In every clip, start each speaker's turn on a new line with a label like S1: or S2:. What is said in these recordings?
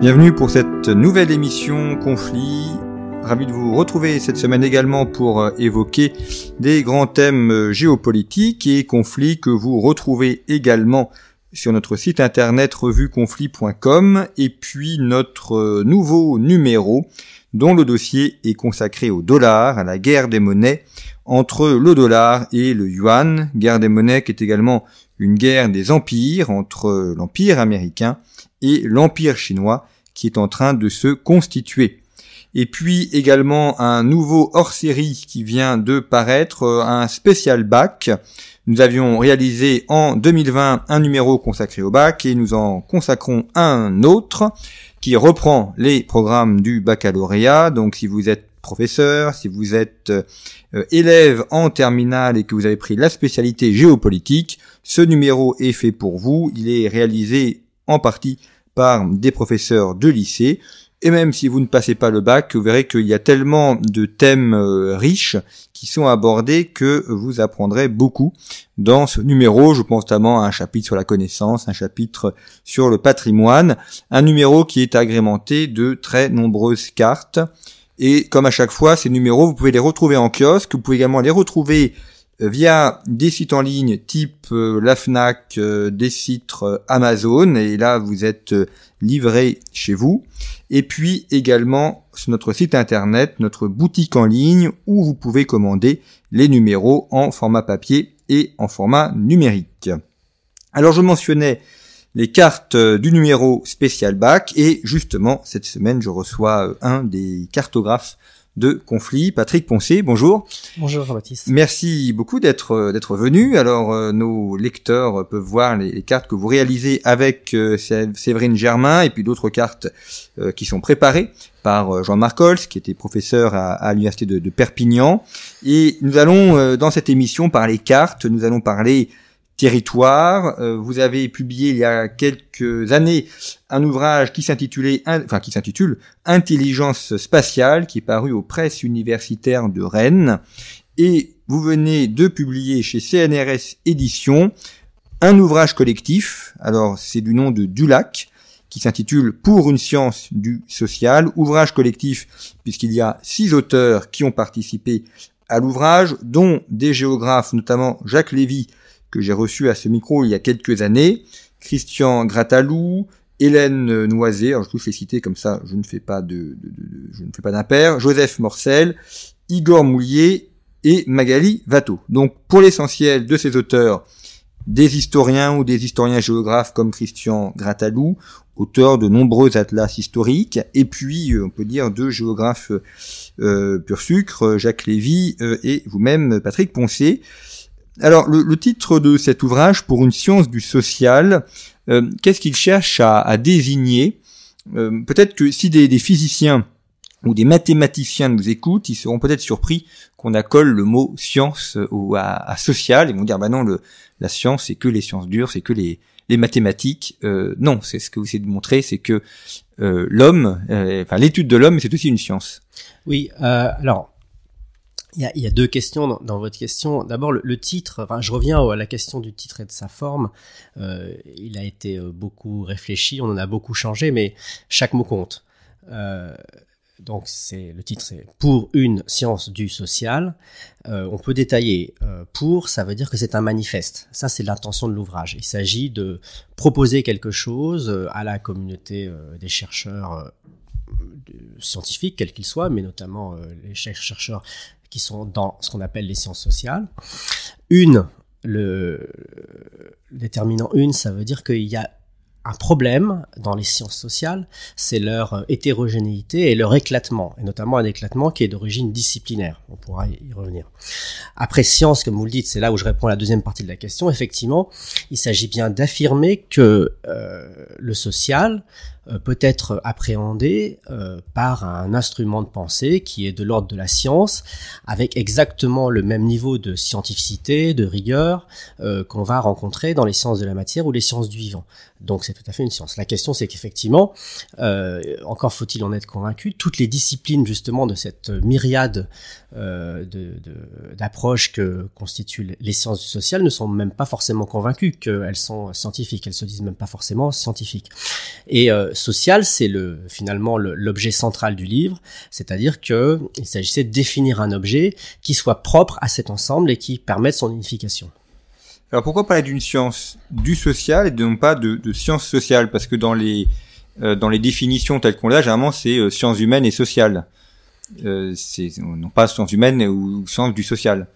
S1: Bienvenue pour cette nouvelle émission Conflit. Ravi de vous retrouver cette semaine également pour euh, évoquer des grands thèmes euh, géopolitiques et conflits que vous retrouvez également sur notre site internet revueconflit.com et puis notre euh, nouveau numéro dont le dossier est consacré au dollar, à la guerre des monnaies entre le dollar et le yuan, guerre des monnaies qui est également une guerre des empires entre l'empire américain l'empire chinois qui est en train de se constituer. Et puis également un nouveau hors-série qui vient de paraître, euh, un spécial bac. Nous avions réalisé en 2020 un numéro consacré au bac et nous en consacrons un autre qui reprend les programmes du baccalauréat. Donc si vous êtes professeur, si vous êtes euh, élève en terminale et que vous avez pris la spécialité géopolitique, ce numéro est fait pour vous. Il est réalisé en partie par des professeurs de lycée. Et même si vous ne passez pas le bac, vous verrez qu'il y a tellement de thèmes euh, riches qui sont abordés que vous apprendrez beaucoup dans ce numéro. Je pense notamment à un chapitre sur la connaissance, un chapitre sur le patrimoine, un numéro qui est agrémenté de très nombreuses cartes. Et comme à chaque fois, ces numéros, vous pouvez les retrouver en kiosque, vous pouvez également les retrouver via des sites en ligne type euh, la Fnac, euh, des sites Amazon, et là vous êtes livré chez vous. Et puis également sur notre site internet, notre boutique en ligne, où vous pouvez commander les numéros en format papier et en format numérique. Alors je mentionnais les cartes du numéro spécial bac, et justement cette semaine je reçois un des cartographes de conflit. Patrick Poncé, bonjour.
S2: Bonjour Jean-Baptiste.
S1: Merci beaucoup d'être euh, d'être venu. Alors euh, nos lecteurs peuvent voir les, cartes que vous réalisez avec euh, Séverine Germain et puis d'autres cartes qui sont préparées par Jean-Marc Holz, qui était professeur à, l'université de, de, Perpignan. Et nous allons dans cette émission parler cartes. Nous allons parler territoire. Euh, vous avez publié il y a quelques années un ouvrage qui s'intitulait, enfin qui s'intitule Intelligence spatiale, qui est paru aux presses universitaires de Rennes. Et vous venez de publier chez CNRS Éditions un ouvrage collectif. Alors c'est du nom de Dulac qui s'intitule Pour une science du social, ouvrage collectif puisqu'il y a six auteurs qui ont participé à l'ouvrage, dont des géographes, notamment Jacques Lévy, que j'ai reçu à ce micro il y a quelques années, Christian Gratalou, Hélène Noiset, alors je tous les citer comme ça, je ne fais pas de, je ne fais pas d'impair, Joseph Morcel, Igor Moulier et Magali Vato. Donc pour l'essentiel de ces auteurs, des historiens ou des historiens géographes comme Christian Gratalou, auteur de nombreux atlas historiques, et puis euh, on peut dire deux géographes euh, pur sucre, Jacques Lévy euh, et vous-même Patrick Poncé. Alors, le, titre de cet ouvrage, pour une science du social, euh, qu'est-ce qu'il cherche à, désigner? Euh, Peut-être que si des, physiciens ou des mathématiciens nous écoutent, ils seront peut-être surpris qu'on accole le mot science ou à, social. Ils vont dire, bah non, le, la science, c'est que les sciences dures, c'est que les, les mathématiques. Euh, non, c'est ce que vous essayez de montrer, c'est que l'homme, enfin l'étude de l'homme, c'est aussi une science.
S2: Oui, alors il y, a, deux questions dans, votre question. D'abord, le, titre. Enfin, je reviens à la question du titre et de sa forme. Euh, il a été euh, beaucoup réfléchi, on en a beaucoup changé, mais chaque mot compte. Euh, donc, c'est le titre, c'est pour une science du social. On peut détailler. Pour, ça veut dire que c'est un manifeste. Ça, c'est l'intention de l'ouvrage. Il s'agit de proposer quelque chose à la communauté des chercheurs scientifiques, quels qu'ils soient, mais notamment les chercheurs qui sont dans ce qu'on appelle les sciences sociales. Une, le déterminant une, ça veut dire qu'il y a un problème dans les sciences sociales, c'est leur euh, hétérogénéité et leur éclatement, et notamment un éclatement qui est d'origine disciplinaire. On pourra y revenir. Après science, comme vous le dites, c'est là où je réponds à la deuxième partie de la question. Effectivement, il s'agit bien d'affirmer que euh, le social euh, peut être appréhendé par un instrument de pensée qui est de l'ordre de la science, avec exactement le même niveau de scientificité, de rigueur qu'on va rencontrer dans les sciences de la matière ou les sciences du vivant. C'est tout à fait une science. La question c'est qu'effectivement, encore faut-il en être convaincu, toutes les disciplines justement de cette myriade d'approches que constituent les sciences du social ne sont même pas forcément convaincues qu'elles sont scientifiques. Elles se disent même pas forcément scientifiques. Et social, c'est le finalement l'objet central du livre, c'est-à-dire que il s'agissait de définir un objet qui soit propre à cet ensemble et qui permette son unification.
S1: Alors pourquoi parler d'une science du social et non pas de, de science sociale? Parce que dans les euh, dans les définitions telles qu'on l'a, généralement c'est euh, sciences humaines et sociales. Euh, c'est non pas sciences humaines ou sciences du social.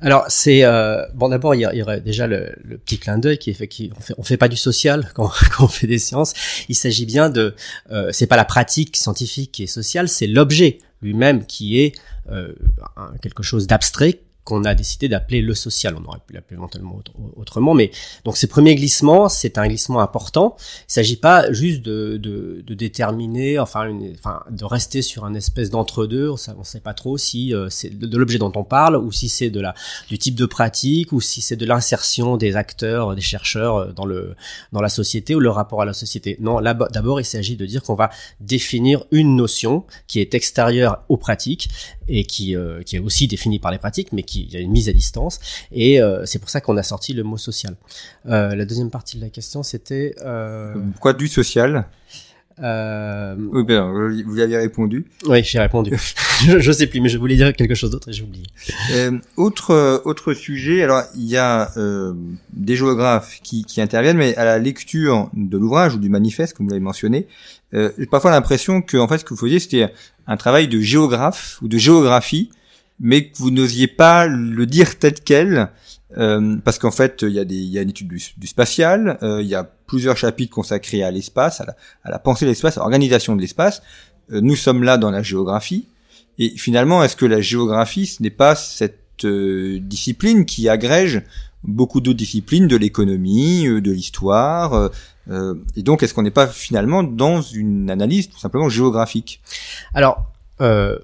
S2: Alors c'est euh, bon d'abord il y, aurait déjà le, petit clin d'œil qui est fait qu'on fait on fait pas du social quand, quand on fait des sciences. Il s'agit bien de euh, c'est pas la pratique scientifique qui est sociale, c'est l'objet lui-même qui est euh, quelque chose d'abstrait qu'on a décidé d'appeler le social. On aurait pu l'appeler éventuellement autrement, mais donc ces premiers glissements, c'est un glissement important. Il s'agit pas juste de, de, de déterminer, enfin, de rester sur un espèce d'entre-deux. On ne sait pas trop si euh, c'est de, l'objet dont on parle, ou si c'est de la du type de pratique, ou si c'est de l'insertion des acteurs, des chercheurs euh, dans le dans la société ou le rapport à la société. Non, là d'abord, il s'agit de dire qu'on va définir une notion qui est extérieure aux pratiques et qui euh, qui est aussi définie par les pratiques, mais qui il y a une mise à distance, et euh, c'est pour ça qu'on a sorti le mot social. Euh, la deuxième partie de la question, c'était... Euh...
S1: Pourquoi du social? Euh... Oui, ben, vous y avez répondu.
S2: Oui, j'ai répondu. je, je sais plus, mais je voulais dire quelque chose d'autre et j'ai oublié.
S1: Euh, autre autre sujet. Alors, il y a euh, des géographes qui, qui interviennent, mais à la lecture de l'ouvrage ou du manifeste, comme vous l'avez mentionné, j'ai parfois l'impression que en fait, ce que vous faisiez, c'était un travail de géographe ou de géographie mais que vous n'osiez pas le dire tel quel, euh, parce qu'en fait, il y, a y a une étude du, spatial, euh, il y a plusieurs chapitres consacrés à l'espace, à la, à la, pensée de l'espace, à l'organisation de l'espace. Euh, nous sommes là dans la géographie, et finalement, est-ce que la géographie, ce n'est pas cette discipline qui agrège beaucoup d'autres disciplines, de l'économie, de l'histoire, et donc est-ce qu'on n'est pas finalement dans une analyse tout simplement géographique?
S2: Alors, euh,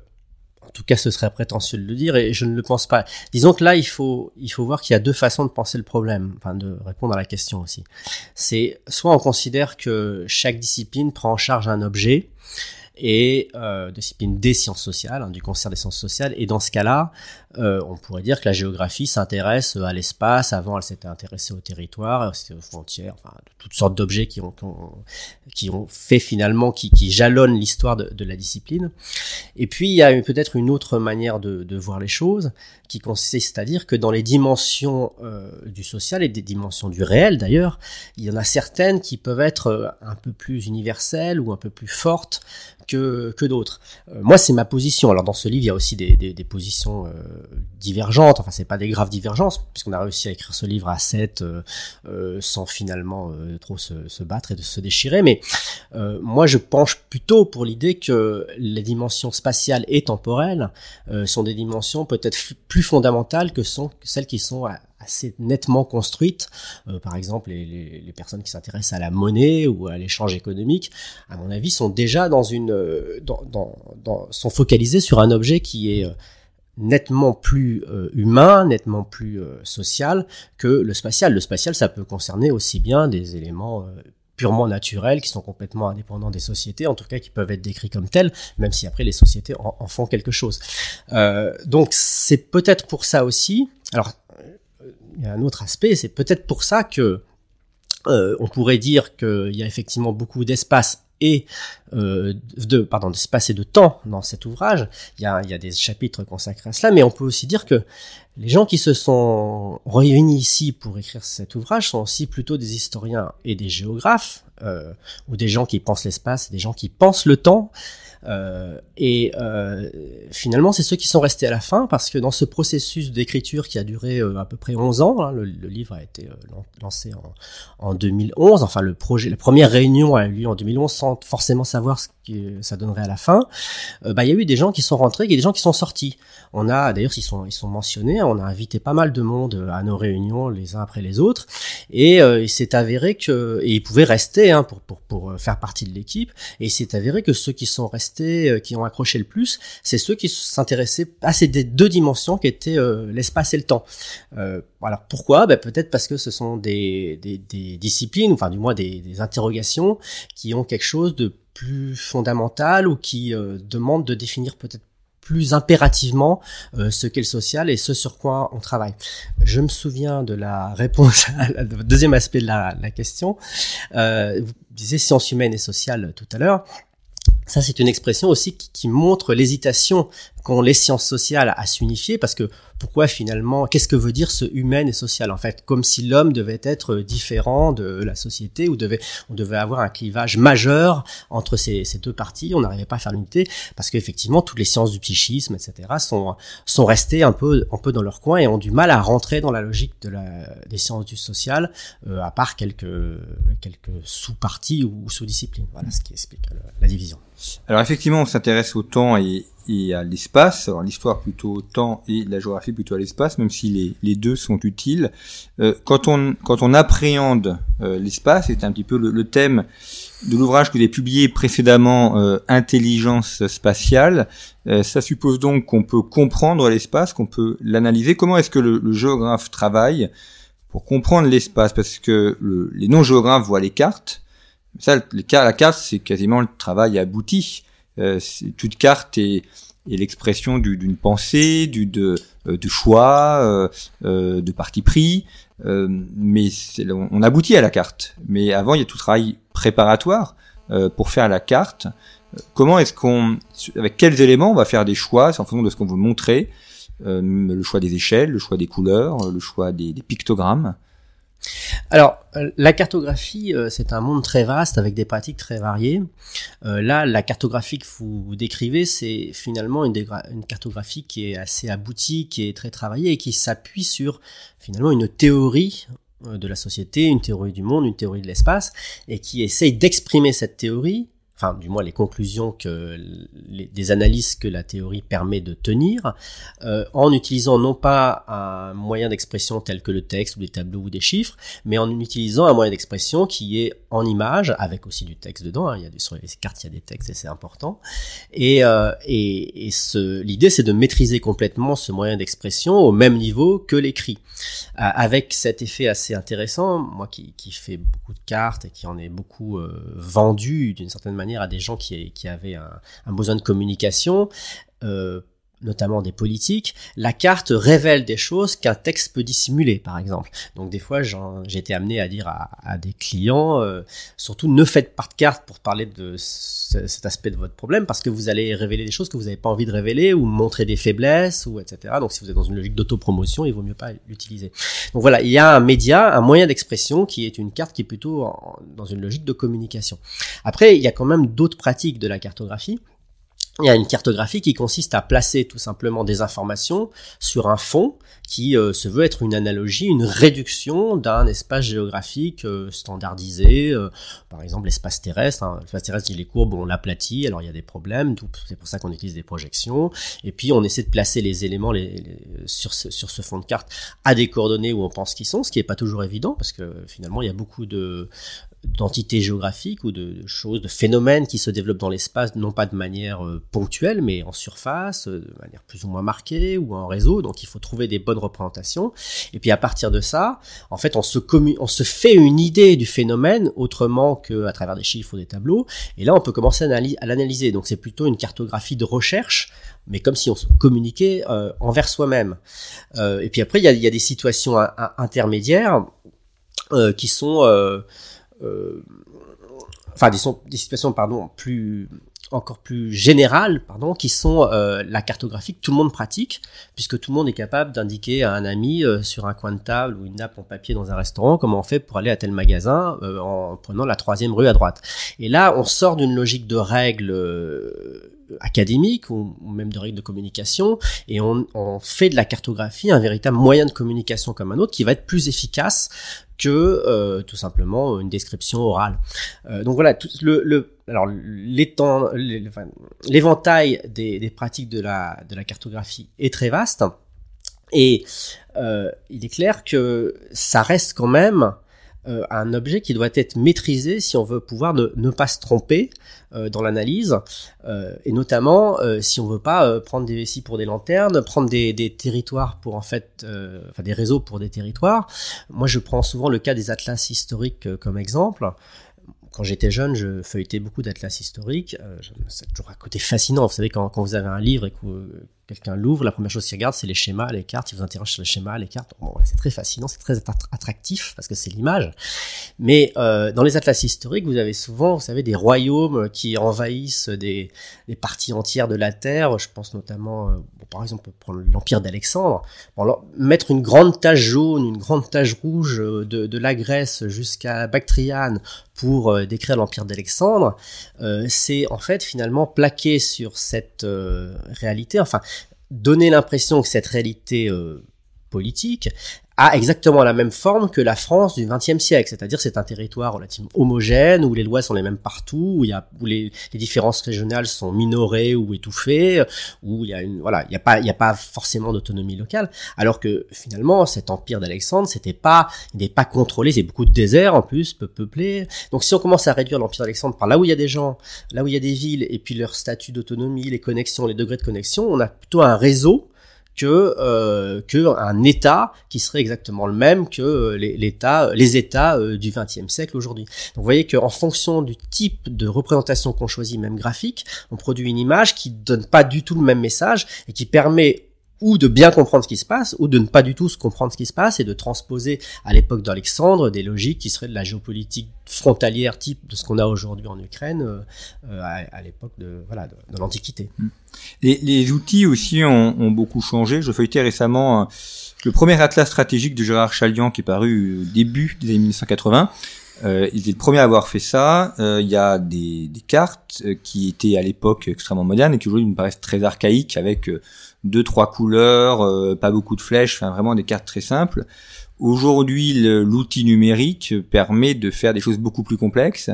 S2: en tout cas, ce serait prétentieux de le dire et je ne le pense pas. Disons que là, il faut, il faut voir qu'il y a deux façons de penser le problème, enfin de répondre à la question aussi. C'est soit on considère que chaque discipline prend en charge un objet et euh, discipline des sciences sociales, hein, du concert des sciences sociales. Et dans ce cas-là, euh, on pourrait dire que la géographie s'intéresse à l'espace. Avant, elle s'était intéressée au territoire, aux frontières, enfin, toutes sortes d'objets qui ont, qui ont, fait finalement, qui, qui jalonnent l'histoire de, de, la discipline. Et puis, il y a peut-être une autre manière de, de, voir les choses, qui consiste à dire que dans les dimensions euh, du social et des dimensions du réel, d'ailleurs, il y en a certaines qui peuvent être euh, un peu plus universelles ou un peu plus fortes que, que d'autres. Euh, moi, c'est ma position. Alors, dans ce livre, il y a aussi des, des, des positions euh, divergentes. Enfin, c'est pas des graves divergences, puisqu'on a réussi à écrire ce livre à 7 euh, euh, sans finalement trop se, se, battre et de se déchirer. Mais moi, je penche plutôt pour l'idée que les dimensions spatiales et temporelles sont des dimensions peut-être plus fondamentales que sont celles qui sont assez nettement construites. Euh, par exemple, les, les, les personnes qui s'intéressent à la monnaie ou à l'échange économique, à mon avis, sont déjà dans une, euh, dans, dans, dans, sont focalisées sur un objet qui est euh, nettement plus humain, nettement plus social que le spatial. Le spatial, ça peut concerner aussi bien des éléments purement naturels qui sont complètement indépendants des sociétés, en tout cas qui peuvent être décrits comme tels, même si après les sociétés en, en font quelque chose. Euh, donc c'est peut-être pour ça aussi. Alors il y a un autre aspect, c'est peut-être pour ça que euh, on pourrait dire qu'il y a effectivement beaucoup d'espace et euh, de pardon d'espace et de temps dans cet ouvrage. Il y, a, il y a des chapitres consacrés à cela, mais on peut aussi dire que les gens qui se sont réunis ici pour écrire cet ouvrage sont aussi plutôt des historiens et des géographes, euh, ou des gens qui pensent l'espace, des gens qui pensent le temps, et euh, finalement, c'est ceux qui sont restés à la fin parce que dans ce processus d'écriture qui a duré à peu près 11 ans, hein, le, livre a été lancé en, en 2011. Enfin, le projet, la première réunion a eu lieu en 2011 sans forcément savoir ce que ça donnerait à la fin. bah, il y a eu des gens qui sont rentrés, il y a des gens qui sont sortis. On a, d'ailleurs, ils sont, ils sont mentionnés. On a invité pas mal de monde à nos réunions les uns après les autres, et il s'est avéré que, et ils pouvaient rester hein, pour, pour, pour faire partie de l'équipe. Et il s'est avéré que ceux qui sont restés, euh, qui ont accroché le plus, c'est ceux qui s'intéressaient à ces deux dimensions qui étaient euh, l'espace et le temps. Euh, alors pourquoi? Ben, Peut-être parce que ce sont des, des, des, disciplines, enfin du moins des, interrogations qui ont quelque chose de plus fondamental ou qui demandent de définir peut-être plus impérativement ce qu'est le social et ce sur quoi on travaille. Je me souviens de la réponse au deuxième aspect de la, la question. Vous disiez sciences humaines et sociales tout à l'heure. Ça, c'est une expression aussi qui, qui montre l'hésitation qu'ont les sciences sociales à s'unifier, parce que pourquoi finalement, qu'est-ce que veut dire ce humain et social en fait? Comme si l'homme devait être différent de la société, ou devait, on devait avoir un clivage majeur entre ces, ces deux parties, on n'arrivait pas à faire l'unité, parce qu'effectivement, toutes les sciences du psychisme, etc., sont, sont restées un peu, un peu dans leur coin et ont du mal à rentrer dans la logique de la, des sciences du social, euh, à part quelques, quelques sous-parties ou sous-disciplines. Voilà ce qui explique la division.
S1: Alors effectivement, on s'intéresse au temps et, à l'espace. Alors l'histoire plutôt au temps et la géographie plutôt à l'espace, même si les, deux sont utiles. Euh, quand on quand on appréhende euh, l'espace, c'est un petit peu le, thème de l'ouvrage que avez publié précédemment, euh, Intelligence spatiale. Euh, ça suppose donc qu'on peut comprendre l'espace, qu'on peut l'analyser. Comment est-ce que le, le, géographe travaille pour comprendre l'espace? Parce que le, les non-géographes voient les cartes. Ça, la carte, c'est quasiment le travail abouti. Euh, toute carte est, est l'expression d'une pensée, du, de, euh, de choix, euh, euh, de parti pris. Euh, mais on aboutit à la carte. Mais avant, il y a tout travail préparatoire pour faire la carte. Comment est-ce qu'on, avec quels éléments on va faire des choix en fonction de ce qu'on veut montrer, le choix des échelles, le choix des couleurs, le choix des, des pictogrammes.
S2: Alors, euh, la cartographie, euh, c'est un monde très vaste avec des pratiques très variées. Euh, là, la cartographie que vous décrivez, c'est finalement une, une, cartographie qui est assez aboutie, qui est très travaillée et qui s'appuie sur finalement une théorie de la société, une théorie du monde, une théorie de l'espace, et qui essaye d'exprimer cette théorie enfin du moins les conclusions que des analyses que la théorie permet de tenir, euh, en utilisant non pas un moyen d'expression tel que le texte ou des tableaux ou des chiffres, mais en utilisant un moyen d'expression qui est en image, avec aussi du texte dedans. Hein, il y a sur les cartes il y a des textes et c'est important. Et, euh, et, et ce, l'idée c'est de maîtriser complètement ce moyen d'expression au même niveau que l'écrit, euh, avec cet effet assez intéressant. Moi qui, qui fais beaucoup de cartes et qui en ai beaucoup vendu d'une certaine manière à des gens qui, avaient un, un, besoin de communication. Euh, notamment des politiques, la carte révèle des choses qu'un texte peut dissimuler, par exemple. Donc des fois, j'ai été amené à dire à, à des clients, euh, surtout ne faites pas de carte pour parler de cet aspect de votre problème, parce que vous allez révéler des choses que vous n'avez pas envie de révéler, ou montrer des faiblesses, ou etc. Donc si vous êtes dans une logique d'autopromotion, il vaut mieux pas l'utiliser. Donc voilà, il y a un média, un moyen d'expression qui est une carte qui est plutôt dans une logique de communication. Après, il y a quand même d'autres pratiques de la cartographie il y a une cartographie qui consiste à placer tout simplement des informations sur un fond qui euh, se veut être une analogie, une réduction d'un espace géographique euh, standardisé, euh, par exemple l'espace terrestre. Hein. L'espace terrestre, il est courbe, on l'aplatit, alors il y a des problèmes, c'est pour ça qu'on utilise des projections. Et puis on essaie de placer les éléments sur, ce, sur ce fond de carte à des coordonnées où on pense qu'ils sont, ce qui n'est pas toujours évident, parce que finalement il y a beaucoup de, d'entités géographiques ou de, choses, de phénomènes qui se développent dans l'espace, non pas de manière euh, ponctuelle, mais en surface, euh, de manière plus ou moins marquée ou en réseau. Donc il faut trouver des bonnes représentations. Et puis à partir de ça, en fait, on se, on se fait une idée du phénomène autrement qu'à travers des chiffres ou des tableaux. Et là, on peut commencer à, l'analyser. Donc c'est plutôt une cartographie de recherche mais comme si on se communiquait euh, envers soi-même. et puis après, il y a, des situations intermédiaires qui sont enfin des, situations pardon plus encore plus générales, pardon, qui sont euh, la cartographie que tout le monde pratique, puisque tout le monde est capable d'indiquer à un ami euh, sur un coin de table ou une nappe en papier dans un restaurant comment on fait pour aller à tel magasin euh, en prenant la troisième rue à droite. Et là, on sort d'une logique de règles académiques ou, même de règles de communication et on, on fait de la cartographie un véritable moyen de communication comme un autre qui va être plus efficace que euh, tout simplement une description orale. Euh, donc voilà, tout le, le alors l'éventail des, des, pratiques de la, de la cartographie est très vaste et euh, il est clair que ça reste quand même euh, un objet qui doit être maîtrisé si on veut pouvoir ne, pas se tromper euh, dans l'analyse, euh, et notamment si on veut pas prendre des vessies pour des lanternes, prendre des, territoires pour en fait, enfin des réseaux pour des territoires. Moi, je prends souvent le cas des atlas historiques comme exemple quand j'étais jeune, je feuilletais beaucoup d'atlas historiques. C'est toujours un côté fascinant. Vous savez, quand, quand vous avez un livre et que quelqu'un l'ouvre, la première chose qu'il regarde, c'est les schémas, les cartes. Il vous interroge sur les schémas, les cartes. C'est très fascinant, c'est très attractif parce que c'est l'image. Mais euh, dans les atlas historiques, vous avez souvent, vous savez, des royaumes qui envahissent des, parties entières de la Terre. Je pense notamment, euh, par exemple, prendre l'empire d'Alexandre. Mettre une grande tache jaune, une grande tache rouge euh, de la Grèce jusqu'à Bactriane pour euh, décrire l'empire d'Alexandre, euh, c'est en fait finalement plaquer sur cette réalité, enfin donner l'impression que cette réalité politique a exactement la même forme que la France du XXe siècle, c'est-à-dire c'est un territoire relativement homogène où les lois sont les mêmes partout, où il y a où les, les différences régionales sont minorées ou étouffées, où il y a une voilà, il y a pas il a pas forcément d'autonomie locale, alors que finalement cet empire d'Alexandre c'était pas il n'est pas contrôlé, c'est beaucoup de déserts en plus, peu peuplé. Donc si on commence à réduire l'empire d'Alexandre par là où il y a des gens, là où il y a des villes et puis leur statut d'autonomie, les connexions, les degrés de connexion, on a plutôt un réseau que euh, que un État qui serait exactement le même que euh, l'État, les États euh, du XXe siècle aujourd'hui. Donc vous voyez qu'en fonction du type de représentation qu'on choisit, même graphique, on produit une image qui donne pas du tout le même message et qui permet ou de bien comprendre ce qui se passe, ou de ne pas du tout se comprendre ce qui se passe, et de transposer à l'époque d'Alexandre des logiques qui seraient de la géopolitique frontalière type de ce qu'on a aujourd'hui en Ukraine euh, euh, à, l'époque de voilà de, l'Antiquité.
S1: Mm. Les, les, outils aussi ont, beaucoup changé. Je feuilletais récemment euh, le premier atlas stratégique de Gérard Chalian qui est paru au début des années 1980. Euh, il est le premier à avoir fait ça. Euh, il y a des, des cartes qui étaient à l'époque extrêmement modernes et qui aujourd'hui me paraissent très archaïques avec deux trois couleurs, euh, pas beaucoup de flèches, enfin vraiment des cartes très simples. Aujourd'hui, l'outil numérique permet de faire des choses beaucoup plus complexes.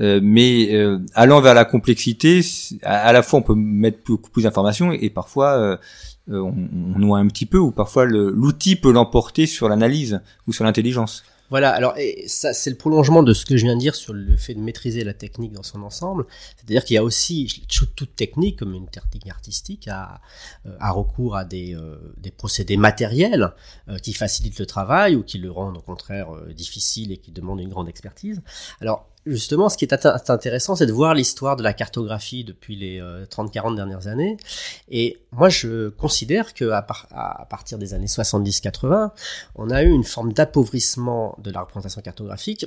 S1: Euh, mais euh, allant vers la complexité, à, la fois on peut mettre beaucoup plus d'informations et parfois on, on, noie un petit peu ou parfois l'outil peut l'emporter sur l'analyse ou sur l'intelligence.
S2: Voilà, alors et ça c'est le prolongement de ce que je viens de dire sur le fait de maîtriser la technique dans son ensemble. C'est-à-dire qu'il y a aussi toute technique, comme une technique artistique, à, à recours à des, euh, des procédés matériels euh, qui facilitent le travail ou qui le rendent au contraire euh, difficile et qui demandent une grande expertise. Alors justement, ce qui est intéressant, c'est de voir l'histoire de la cartographie depuis les 30-40 euh, dernières années. Et moi, je considère que à, partir des années 70-80, on a eu une forme d'appauvrissement de la représentation cartographique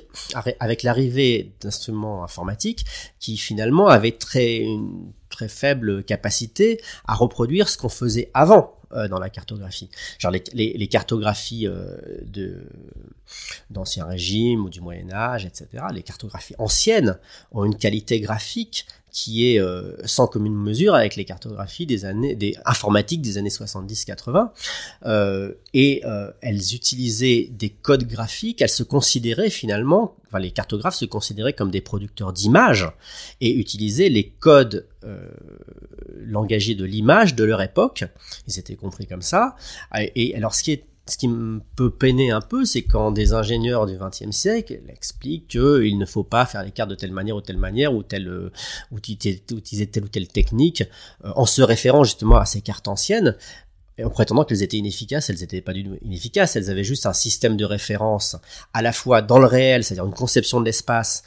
S2: avec l'arrivée d'instruments informatiques qui finalement avaient très une très faible capacité à reproduire ce qu'on faisait avant euh, dans la cartographie. Genre les, cartographies euh, d'ancien régime ou du Moyen Âge, etc. Les cartographies anciennes ont une qualité graphique qui est euh, sans commune mesure avec les cartographies des années des informatiques des années 70-80 euh, et euh, elles utilisaient des codes graphiques elles se considéraient finalement enfin les cartographes se considéraient comme des producteurs d'images et utilisaient les codes euh, langagiers de l'image de leur époque. Ils étaient compris comme ça. Et alors ce qui est ce qui me peut peiner un peu, c'est quand des ingénieurs du XXe siècle expliquent qu'il ne faut pas faire les cartes de telle manière ou telle manière ou telle euh, utiliser telle ou telle technique euh, en se référant justement à ces cartes anciennes et en prétendant qu'elles étaient inefficaces, elles n'étaient pas du tout inefficaces, elles avaient juste un système de référence à la fois dans le réel, c'est-à-dire une conception de l'espace,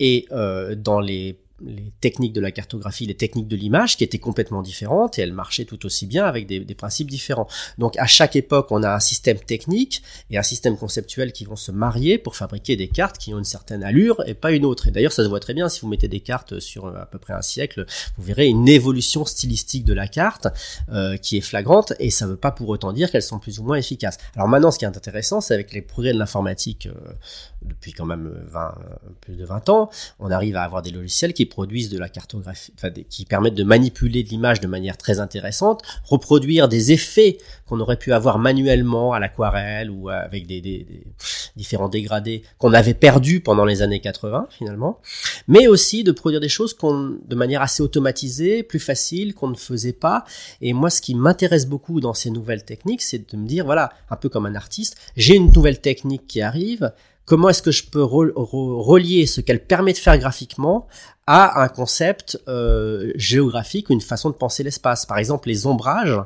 S2: et euh, dans les les techniques de la cartographie, les techniques de l'image qui étaient complètement différentes et elles marchaient tout aussi bien avec des, principes différents. Donc à chaque époque, on a un système technique et un système conceptuel qui vont se marier pour fabriquer des cartes qui ont une certaine allure et pas une autre. Et d'ailleurs, ça se voit très bien si vous mettez des cartes sur à peu près un siècle, vous verrez une évolution stylistique de la carte euh, qui est flagrante et ça veut pas pour autant dire qu'elles sont plus ou moins efficaces. Alors maintenant, ce qui est intéressant, c'est avec les progrès de l'informatique euh, depuis quand même 20, plus de 20 ans, on arrive à avoir des logiciels qui produisent de la cartographie, qui permettent de manipuler de l'image de manière très intéressante, reproduire des effets qu'on aurait pu avoir manuellement à l'aquarelle ou avec des, des, des, différents dégradés qu'on avait perdus pendant les années 80 finalement, mais aussi de produire des choses qu'on, de manière assez automatisée, plus facile, qu'on ne faisait pas. Et moi, ce qui m'intéresse beaucoup dans ces nouvelles techniques, c'est de me dire, voilà, un peu comme un artiste, j'ai une nouvelle technique qui arrive, comment est-ce que je peux relier ce qu'elle permet de faire graphiquement à un concept euh, géographique une façon de penser l'espace. Par exemple, les ombrages.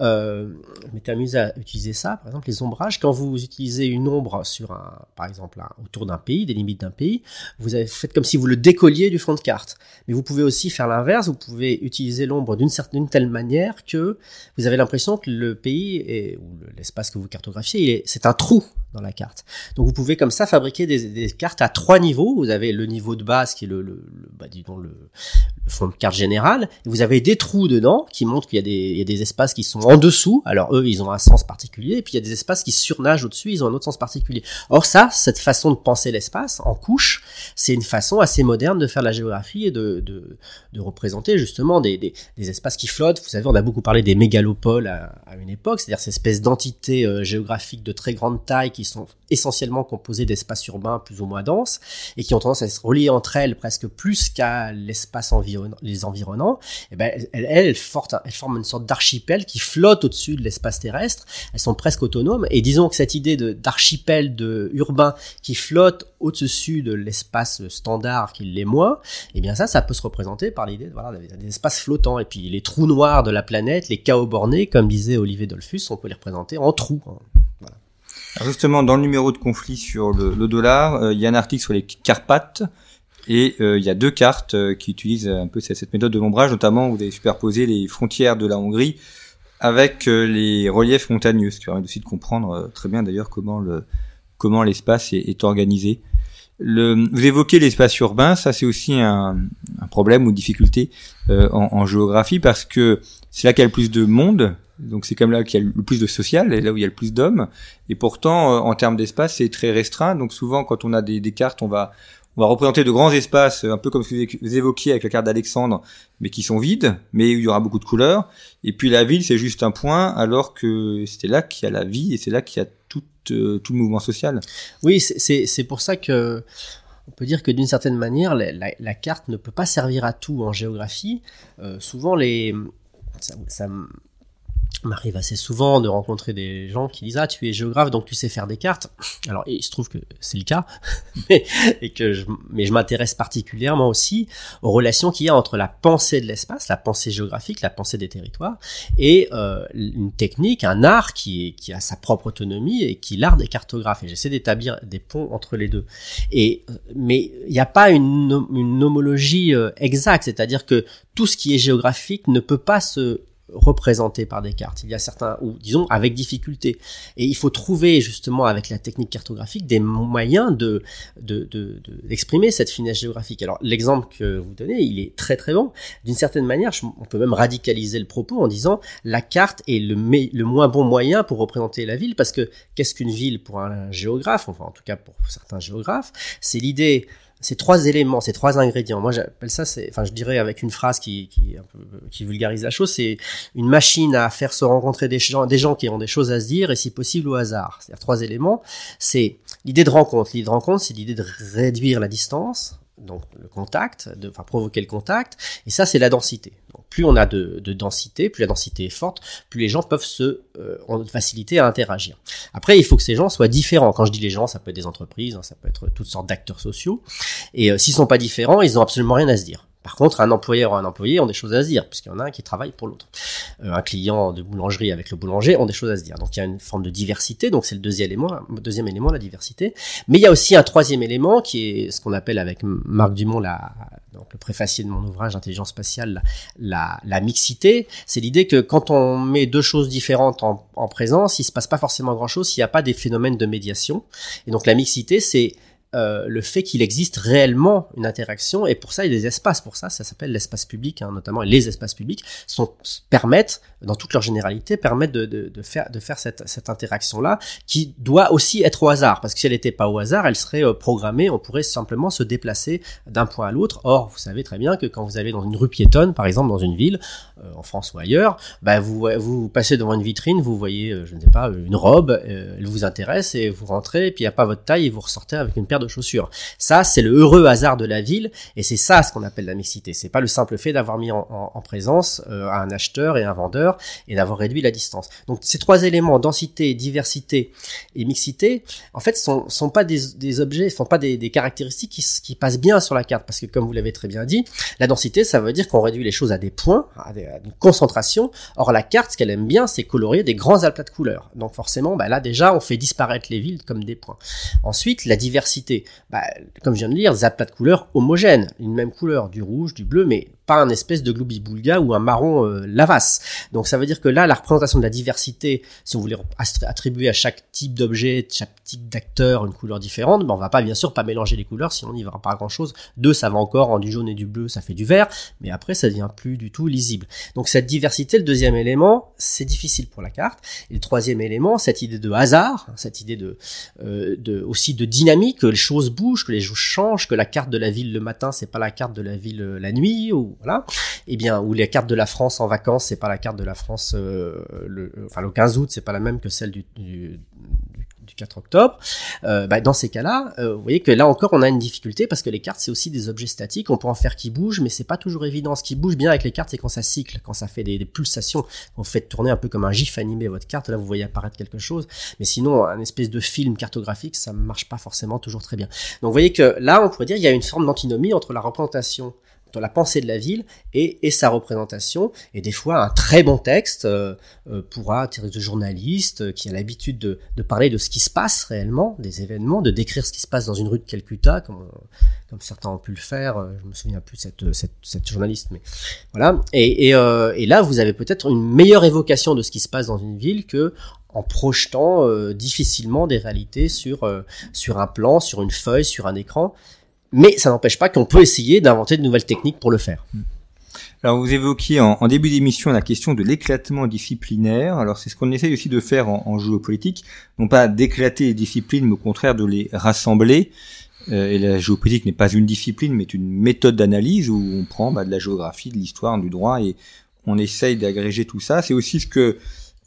S2: Euh, m'étais amusé à utiliser ça. Par exemple, les ombrages. Quand vous utilisez une ombre sur un, par exemple, autour d'un pays, des limites d'un pays, vous avez fait comme si vous le décolliez du fond de carte. Mais vous pouvez aussi faire l'inverse. Vous pouvez utiliser l'ombre d'une certaine telle manière que vous avez l'impression que le pays est, ou l'espace que vous cartographiez, c'est un trou dans la carte. Donc vous pouvez comme ça fabriquer des, des, cartes à trois niveaux. Vous avez le niveau de base qui est le, le, bah, le, fond de carte général. Et vous avez des trous dedans qui montrent qu'il y a des, espaces qui sont en dessous. Alors eux, ils ont un sens particulier. Et puis il y a des espaces qui surnagent au-dessus. Ils ont un autre sens particulier. Or ça, cette façon de penser l'espace en couche, c'est une façon assez moderne de faire la géographie et de, représenter justement des, espaces qui flottent. Vous savez, on a beaucoup parlé des mégalopoles à, à une époque, c'est-à-dire ces espèces d'entités euh, géographiques de très grande taille qui sont essentiellement composées d'espaces urbains plus ou moins denses et qui ont tendance à se relier entre elles presque plus qu'à l'espace environnant, les environnants. Eh ben, elles, elles, elles, forment une sorte d'archipel qui flotte au-dessus de l'espace terrestre. Elles sont presque autonomes. Et disons que cette idée d'archipel de, urbain qui flotte au-dessus de l'espace standard qui l'est moins, eh bien ça, ça peut se représenter par l'idée voilà, des espaces flottants. Et puis les trous noirs de la planète, les chaos bornés, comme disait Olivier Dolphus, on peut les représenter en trous. Hein.
S1: Justement, dans le numéro de conflit sur le, le dollar, euh, il y a un article sur les Carpates, et euh, il y a deux cartes euh, qui utilisent un peu cette, méthode de l'ombrage, notamment où vous avez superposé les frontières de la Hongrie avec euh, les reliefs montagneux, ce qui permet aussi de comprendre euh, très bien d'ailleurs comment le comment l'espace est, organisé. Le, vous évoquez l'espace urbain, ça c'est aussi un, un, problème ou difficulté euh, en, en, géographie parce que c'est là qu'il y a le plus de monde, donc c'est comme là qu'il y a le plus de social, et là où il y a le plus d'hommes, et pourtant en termes d'espace c'est très restreint. Donc souvent quand on a des, des cartes, on va on va représenter de grands espaces, un peu comme ce que vous évoquiez avec la carte d'Alexandre, mais qui sont vides, mais où il y aura beaucoup de couleurs. Et puis la ville, c'est juste un point, alors que c'était là qu'il y a la vie et c'est là qu'il y a tout, euh, tout le mouvement social.
S2: Oui, c'est pour ça que on peut dire que d'une certaine manière, la, carte ne peut pas servir à tout en géographie. Euh, souvent, les ça, m'arrive assez souvent de rencontrer des gens qui disent ah tu es géographe donc tu sais faire des cartes alors il se trouve que c'est le cas mais et que je, mais je m'intéresse particulièrement aussi aux relations qu'il y a entre la pensée de l'espace la pensée géographique la pensée des territoires et euh, une technique un art qui est qui a sa propre autonomie et qui l'art des cartographes. Et j'essaie d'établir des ponts entre les deux. Et mais il n'y a pas une, une homologie euh, exacte. C'est-à-dire que tout ce qui est géographique ne peut pas se représentés par des cartes. Il y a certains, ou disons avec difficulté. Et il faut trouver justement avec la technique cartographique des moyens de d'exprimer de, de, cette finesse géographique. Alors l'exemple que vous donnez, il est très très bon. D'une certaine manière, on peut même radicaliser le propos en disant la carte est le, le moins bon moyen pour représenter la ville parce que qu'est-ce qu'une ville pour un géographe, enfin en tout cas pour certains géographes, c'est l'idée ces trois éléments, ces trois ingrédients. Moi, j'appelle ça, c'est, enfin, je dirais avec une phrase qui, qui, qui vulgarise la chose, c'est une machine à faire se rencontrer des gens, des gens qui ont des choses à se dire et si possible au hasard. C'est-à-dire trois éléments. C'est l'idée de rencontre. L'idée de rencontre, c'est l'idée de réduire la distance, donc le contact, de, enfin provoquer le contact, et ça c'est la densité. Donc, plus on a de, de, densité, plus la densité est forte, plus les gens peuvent se euh, à interagir. Après, il faut que ces gens soient différents. Quand je dis les gens, ça peut être des entreprises, hein, ça peut être toutes sortes d'acteurs sociaux. Et euh, s'ils sont pas différents, ils ont absolument rien à se dire. Par contre, un employeur ou un employé ont des choses à se dire, puisqu'il y en a un qui travaille pour l'autre. Euh, un client de boulangerie avec le boulanger ont des choses à se dire. Donc il y a une forme de diversité, donc c'est le deuxième élément, deuxième élément, la diversité. Mais il y a aussi un troisième élément qui est ce qu'on appelle avec Marc Dumont la, donc le préfacier de mon ouvrage Intelligence spatiale, la, la mixité. C'est l'idée que quand on met deux choses différentes en, en présence, il se passe pas forcément grand chose s'il n'y a pas des phénomènes de médiation. Et donc la mixité, c'est euh, le fait qu'il existe réellement une interaction et pour ça il y a des espaces. Pour ça ça s'appelle l'espace public hein, notamment les espaces publics sont permettent dans toute leur généralité permettent de, de, de faire de faire cette, cette interaction là qui doit aussi être au hasard. Parce que si elle n'était pas au hasard elle serait euh, programmée on pourrait simplement se déplacer d'un point à l'autre. Or vous savez très bien que quand vous allez dans une rue piétonne par exemple dans une ville euh, en France ou ailleurs bah vous vous passez devant une vitrine vous voyez je ne sais pas une robe elle vous intéresse et vous rentrez et puis il n'y a pas votre taille et vous ressortez avec une paire de chaussures. Ça, c'est le heureux hasard de la ville, et c'est ça ce qu'on appelle la mixité. C'est pas le simple fait d'avoir mis en, présence euh, un acheteur et un vendeur et d'avoir réduit la distance. Donc ces trois éléments, densité, diversité et mixité, en fait, sont, sont pas des, des objets, sont pas des, caractéristiques qui, qui, passent bien sur la carte, parce que comme vous l'avez très bien dit, la densité, ça veut dire qu'on réduit les choses à des points, à, des, une concentration. Or la carte, ce qu'elle aime bien, c'est colorier des grands aplats de couleurs. Donc forcément, bah, là déjà, on fait disparaître les villes comme des points. Ensuite, la diversité bah, comme je viens de dire, des aplats de couleurs homogènes, une même couleur, du rouge, du bleu, mais pas un espèce de gloubi-boulga ou un marron euh, lavasse. Donc ça veut dire que là, la représentation de la diversité, si on voulait attribuer à chaque type d'objet, chaque type d'acteur une couleur différente, ben on va pas bien sûr pas mélanger les couleurs, sinon on n'y verra pas grand-chose. Deux, ça va encore en du jaune et du bleu, ça fait du vert, mais après ça devient plus du tout lisible. Donc cette diversité, le deuxième élément, c'est difficile pour la carte. Et le troisième élément, cette idée de hasard, cette idée de, euh, aussi de dynamique, choses bougent, que les choses changent, que la carte de la ville le matin, c'est pas la carte de la ville euh, la nuit, ou voilà, et eh bien où les cartes de la France en vacances, c'est pas la carte de la France euh, le, enfin le 15 août, c'est pas la même que celle du, du, 4 octobre. Euh, bah, dans ces cas-là, euh, vous voyez que là encore on a une difficulté parce que les cartes c'est aussi des objets statiques, on peut en faire qui bougent, mais c'est pas toujours évident. Ce qui bouge bien avec les cartes, c'est quand ça cycle, quand ça fait des, des pulsations, vous faites tourner un peu comme un gif animé votre carte, là vous voyez apparaître quelque chose, mais sinon un espèce de film cartographique, ça marche pas forcément toujours très bien. Donc vous voyez que là on pourrait dire il y a une forme d'antinomie entre la représentation la pensée de la ville et, sa représentation. Et des fois, un très bon texte euh, euh pourra attirer de journalistes euh, qui a l'habitude de, parler de ce qui se passe réellement, des événements, de décrire ce qui se passe dans une rue de Calcutta, comme, comme certains ont pu le faire. Euh, je me souviens plus de cette, cette, journaliste, mais voilà. Et là, vous avez peut-être une meilleure évocation de ce qui se passe dans une ville que en projetant difficilement des réalités sur sur un plan, sur une feuille, sur un écran. Mais ça n'empêche pas qu'on peut essayer d'inventer de nouvelles techniques pour le faire.
S1: Alors vous évoquiez en, début d'émission la question de l'éclatement disciplinaire. Alors c'est ce qu'on essaye aussi de faire en, en géopolitique, non pas d'éclater les disciplines, mais au contraire de les rassembler. Euh, et la géopolitique n'est pas une discipline, mais une méthode d'analyse où on prend bah, de la géographie, de l'histoire, du droit, et on essaye d'agréger tout ça. C'est aussi ce que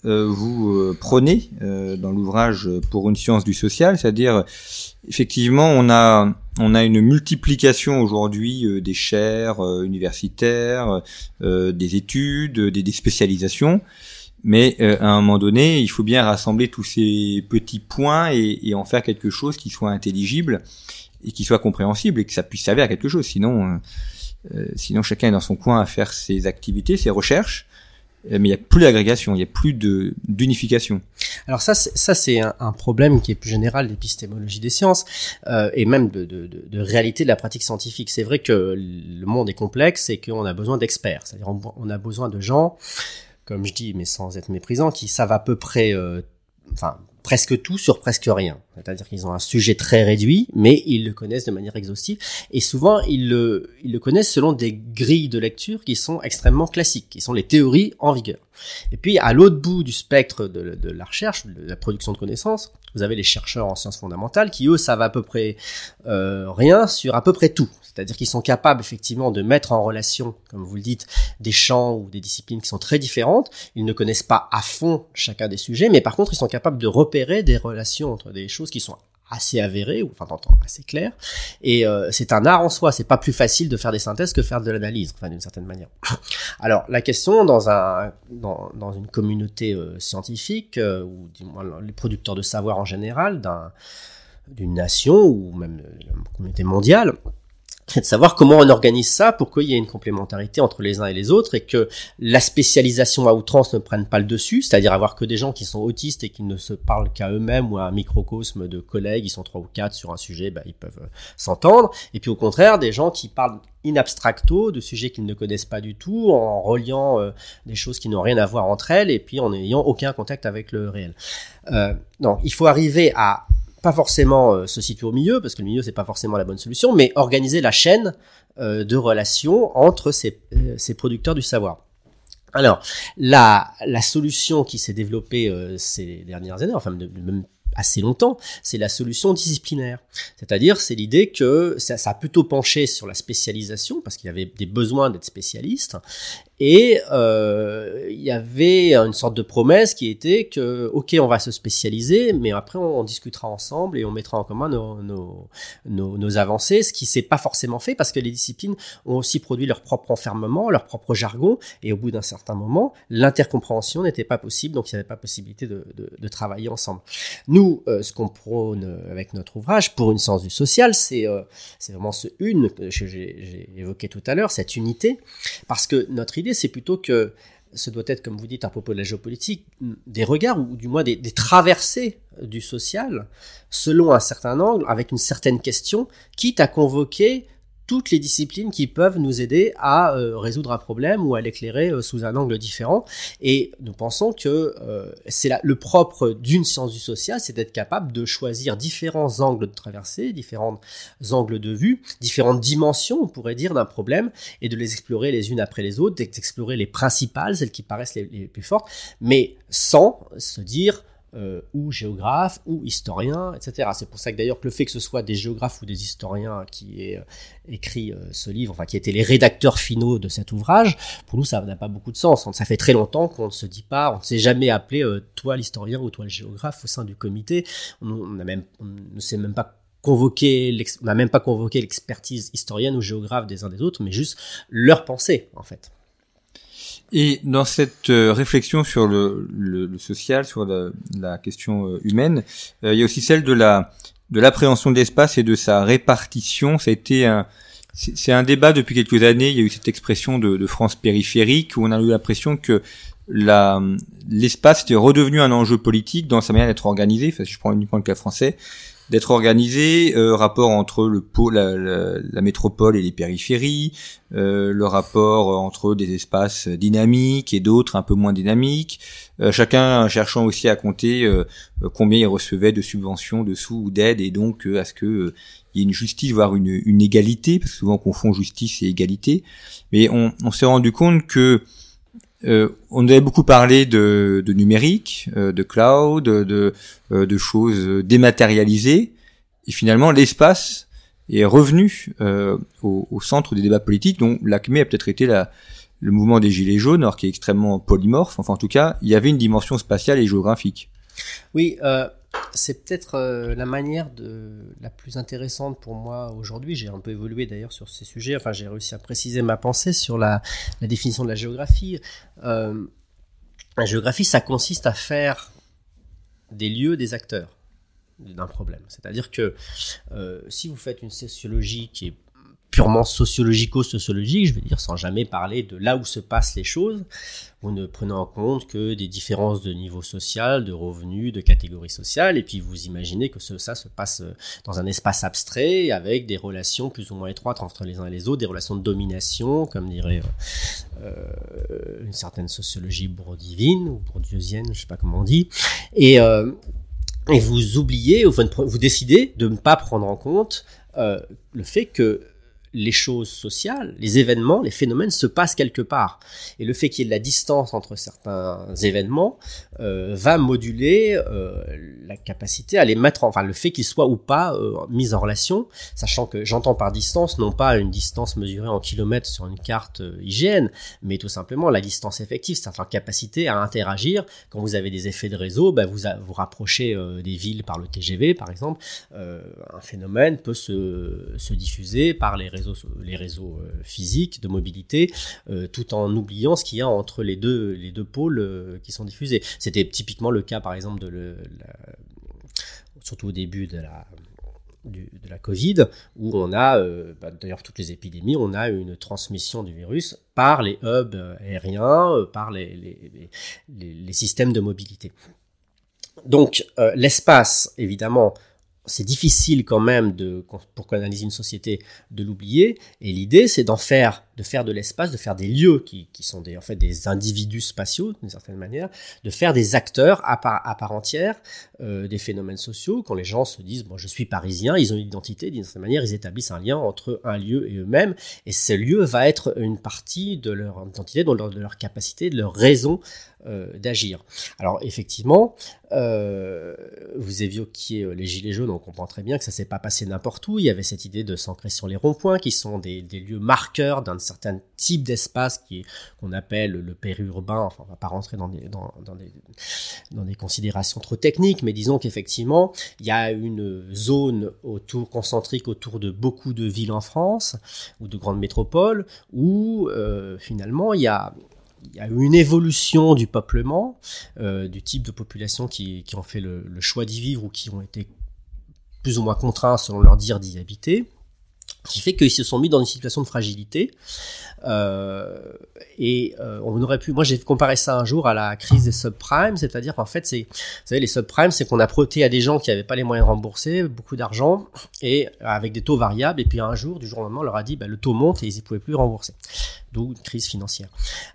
S1: euh, vous euh, prenez euh, dans l'ouvrage pour une science du social, c'est-à-dire effectivement on a on a une multiplication aujourd'hui des chaires universitaires, des études, des, des spécialisations, mais à un moment donné il faut bien rassembler tous ces petits points et, et, en faire quelque chose qui soit intelligible et qui soit compréhensible et que ça puisse servir à quelque chose. Sinon, sinon chacun est dans son coin à faire ses activités, ses recherches euh, mais il n'y a plus d'agrégation, il n'y a plus de d'unification.
S2: Alors ça, ça c'est un, problème qui est plus général d'épistémologie des sciences euh, et même de, de, de, réalité de la pratique scientifique. C'est vrai que le monde est complexe et qu'on a besoin d'experts, c'est-à-dire on, a besoin de gens, comme je dis, mais sans être méprisant, qui savent à peu près, euh, enfin presque tout sur presque rien. C'est-à-dire qu'ils ont un sujet très réduit, mais ils le connaissent de manière exhaustive. Et souvent, ils le, ils le connaissent selon des grilles de lecture qui sont extrêmement classiques, qui sont les théories en vigueur. Et puis, à l'autre bout du spectre de, la recherche, de la production de connaissances, vous avez les chercheurs en sciences fondamentales qui, eux, savent à peu près euh, rien sur à peu près tout. C'est-à-dire qu'ils sont capables effectivement de mettre en relation, comme vous le dites, des champs ou des disciplines qui sont très différentes. Ils ne connaissent pas à fond chacun des sujets, mais par contre, ils sont capables de repérer des relations entre des choses qui sont assez avérées, ou enfin assez claires. Et euh, c'est un art en soi. C'est pas plus facile de faire des synthèses que faire de l'analyse, enfin d'une certaine manière. Alors la question dans un dans, une communauté euh, scientifique euh, ou du moins les producteurs de savoir en général d'un d'une nation ou même une communauté mondiale, de savoir comment on organise ça pour qu'il y ait une complémentarité entre les uns et les autres et que la spécialisation à outrance ne prenne pas le dessus, c'est-à-dire avoir que des gens qui sont autistes et qui ne se parlent qu'à eux-mêmes ou à un microcosme de collègues, ils sont trois ou quatre sur un sujet, bah, ils peuvent euh, s'entendre, et puis au contraire des gens qui parlent in abstracto de sujets qu'ils ne connaissent pas du tout en reliant euh, des choses qui n'ont rien à voir entre elles et puis en n'ayant aucun contact avec le réel. Euh, non, il faut arriver à pas forcément euh, se situer au milieu, parce que le milieu c'est pas forcément la bonne solution, mais organiser la chaîne euh, de relations entre ces, euh, ces, producteurs du savoir. Alors, la, la solution qui s'est développée ces dernières années, enfin même assez longtemps, c'est la solution disciplinaire. C'est-à-dire, c'est l'idée que ça, ça, a plutôt penché sur la spécialisation, parce qu'il y avait des besoins d'être spécialiste, et euh, il y avait une sorte de promesse qui était que, ok, on va se spécialiser, mais après on, discutera ensemble et on mettra en commun nos, nos, nos, avancées, ce qui s'est pas forcément fait parce que les disciplines ont aussi produit leur propre enfermement, leur propre jargon, et au bout d'un certain moment, l'intercompréhension n'était pas possible, donc il n'y avait pas possibilité de, de, travailler ensemble. Nous, euh, ce qu'on prône avec notre ouvrage pour une science du social, c'est euh, c'est vraiment ce une que j'ai évoqué tout à l'heure, cette unité, parce que notre idée c'est plutôt que ce doit être, comme vous dites, à propos de la géopolitique, des regards ou du moins des, des traversées du social selon un certain angle, avec une certaine question, quitte à convoquer toutes les disciplines qui peuvent nous aider à euh, résoudre un problème ou à l'éclairer euh, sous un angle différent. Et nous pensons que euh, c'est le propre d'une science du social, c'est d'être capable de choisir différents angles de traversée, différents angles de vue, différentes dimensions, on pourrait dire, d'un problème, et de les explorer les unes après les autres, d'explorer les principales, celles qui paraissent les, les plus fortes, mais sans se dire euh, ou géographe ou historien, etc. C'est pour ça que d'ailleurs que le fait que ce soit des géographes ou des historiens qui aient euh, écrit euh, ce livre, enfin qui étaient les rédacteurs finaux de cet ouvrage, pour nous ça n'a pas beaucoup de sens. Ça fait très longtemps qu'on ne se dit pas, on ne s'est jamais appelé toi l'historien ou toi le géographe au sein du comité. On, ne sait même pas on n'a même pas convoqué l'expertise historienne ou géographe des uns des autres, mais juste leur pensée en fait.
S1: Et dans cette euh, réflexion sur le, le, le social, sur la, la question euh, humaine, euh, il y a aussi celle de la de l'appréhension de l'espace et de sa répartition. Ça a été un c'est un débat depuis quelques années. Il y a eu cette expression de, de France périphérique où on a eu l'impression que l'espace était redevenu un enjeu politique dans sa manière d'être organisé. Enfin, si je prends uniquement le cas français, d'être organisé, euh, rapport entre le pôle, la, la, métropole et les périphéries, euh, le rapport entre des espaces dynamiques et d'autres un peu moins dynamiques, euh, chacun cherchant aussi à compter euh, combien il recevait de subventions, de sous ou d'aides, et donc à ce que il y ait une justice, voire une, une égalité, parce que souvent on confond justice et égalité. Mais on, on s'est rendu compte que euh, on avait beaucoup parlé de, de numérique, euh, de cloud, de, euh, de, choses dématérialisées, et finalement l'espace est revenu au, au, centre des débats politiques, dont l'ACME a peut-être été la, le mouvement des Gilets jaunes, alors qui est extrêmement polymorphe, enfin en tout cas, il y avait une dimension spatiale et géographique.
S2: Oui, euh, c'est peut-être euh, la manière de, la plus intéressante pour moi aujourd'hui. J'ai un peu évolué d'ailleurs sur ces sujets. Enfin, j'ai réussi à préciser ma pensée sur la, définition de la géographie. Euh, la géographie, ça consiste à faire des lieux des acteurs d'un problème. C'est-à-dire que euh, si vous faites une sociologie qui est purement sociologico-sociologique, je veux dire, sans jamais parler de là où se passent les choses, vous ne prenez en compte que des différences de niveau social, de revenus, de catégories sociales, et puis vous imaginez que ça se passe euh, dans un espace abstrait, avec des relations plus ou moins étroites entre les uns et les autres, des relations de domination, comme dirait euh, euh une certaine sociologie bourdievine, ou bourdieusienne, je sais pas comment on dit, et, vous oubliez, ou vous décidez de ne pas prendre en compte le fait que les choses sociales, les événements, les phénomènes se passent quelque part. Et le fait qu'il y ait de la distance entre certains événements euh, va moduler euh, la capacité à les mettre, en, enfin le fait qu'ils soient ou pas euh, mis en relation, sachant que j'entends par distance non pas une distance mesurée en kilomètres sur une carte IGN, mais tout simplement la distance effective, c'est-à-dire leur capacité à interagir. Quand vous avez des effets de réseau, bah, vous vous rapprochez des villes par le TGV par exemple, un phénomène peut se, se diffuser par les réseaux les réseaux euh, physiques de mobilité, euh, tout en oubliant ce qu'il y a entre les deux, les deux pôles euh, qui sont diffusés. C'était typiquement le cas, par exemple, de le, surtout au début de la de la Covid, où on a, bah, d'ailleurs toutes les épidémies, on a une transmission du virus par les hubs aériens, par les, les, les, systèmes de mobilité. Donc l'espace, évidemment, c'est difficile quand même pour canaliser une société de l'oublier. Et l'idée, c'est d'en faire, de faire de l'espace, de faire des lieux qui, qui, sont en fait des individus spatiaux d'une certaine manière, de faire des acteurs à part, à part entière euh, des phénomènes sociaux. Quand les gens se disent, bon, je suis parisien, ils ont une identité, d'une certaine manière, ils établissent un lien entre un lieu et eux-mêmes. Et ce lieu va être une partie de leur identité, de leur, de leur capacité, de leur raison euh, d'agir. Alors effectivement, euh, vous évoquiez euh, les gilets jaunes, on comprend très bien que ça s'est pas passé n'importe où. Il y avait cette idée de s'ancrer sur les ronds-points, qui sont des, des lieux marqueurs d'un certain type d'espace qui qu'on appelle le périurbain. Enfin, on va pas rentrer dans des, dans, des, dans des considérations trop techniques, mais disons qu'effectivement, il y a une zone autour concentrique autour de beaucoup de villes en France ou de grandes métropoles où euh, finalement il y a il y a une évolution du peuplement, euh, du type de population qui, qui ont fait le choix d'y vivre ou qui ont été plus ou moins contraints, selon leur dire, d'y habiter, qui fait qu'ils se sont mis dans une situation de fragilité. Euh, et euh, on aurait pu, moi j'ai comparé ça un jour à la crise des subprimes, c'est-à-dire qu'en fait, c'est, vous savez, les subprimes, c'est qu'on a prêté à des gens qui n'avaient pas les moyens de rembourser beaucoup d'argent et avec des taux variables, et puis un jour, du jour au lendemain, on leur a dit, bah, le taux monte et ils ne pouvaient plus rembourser d'où une crise financière.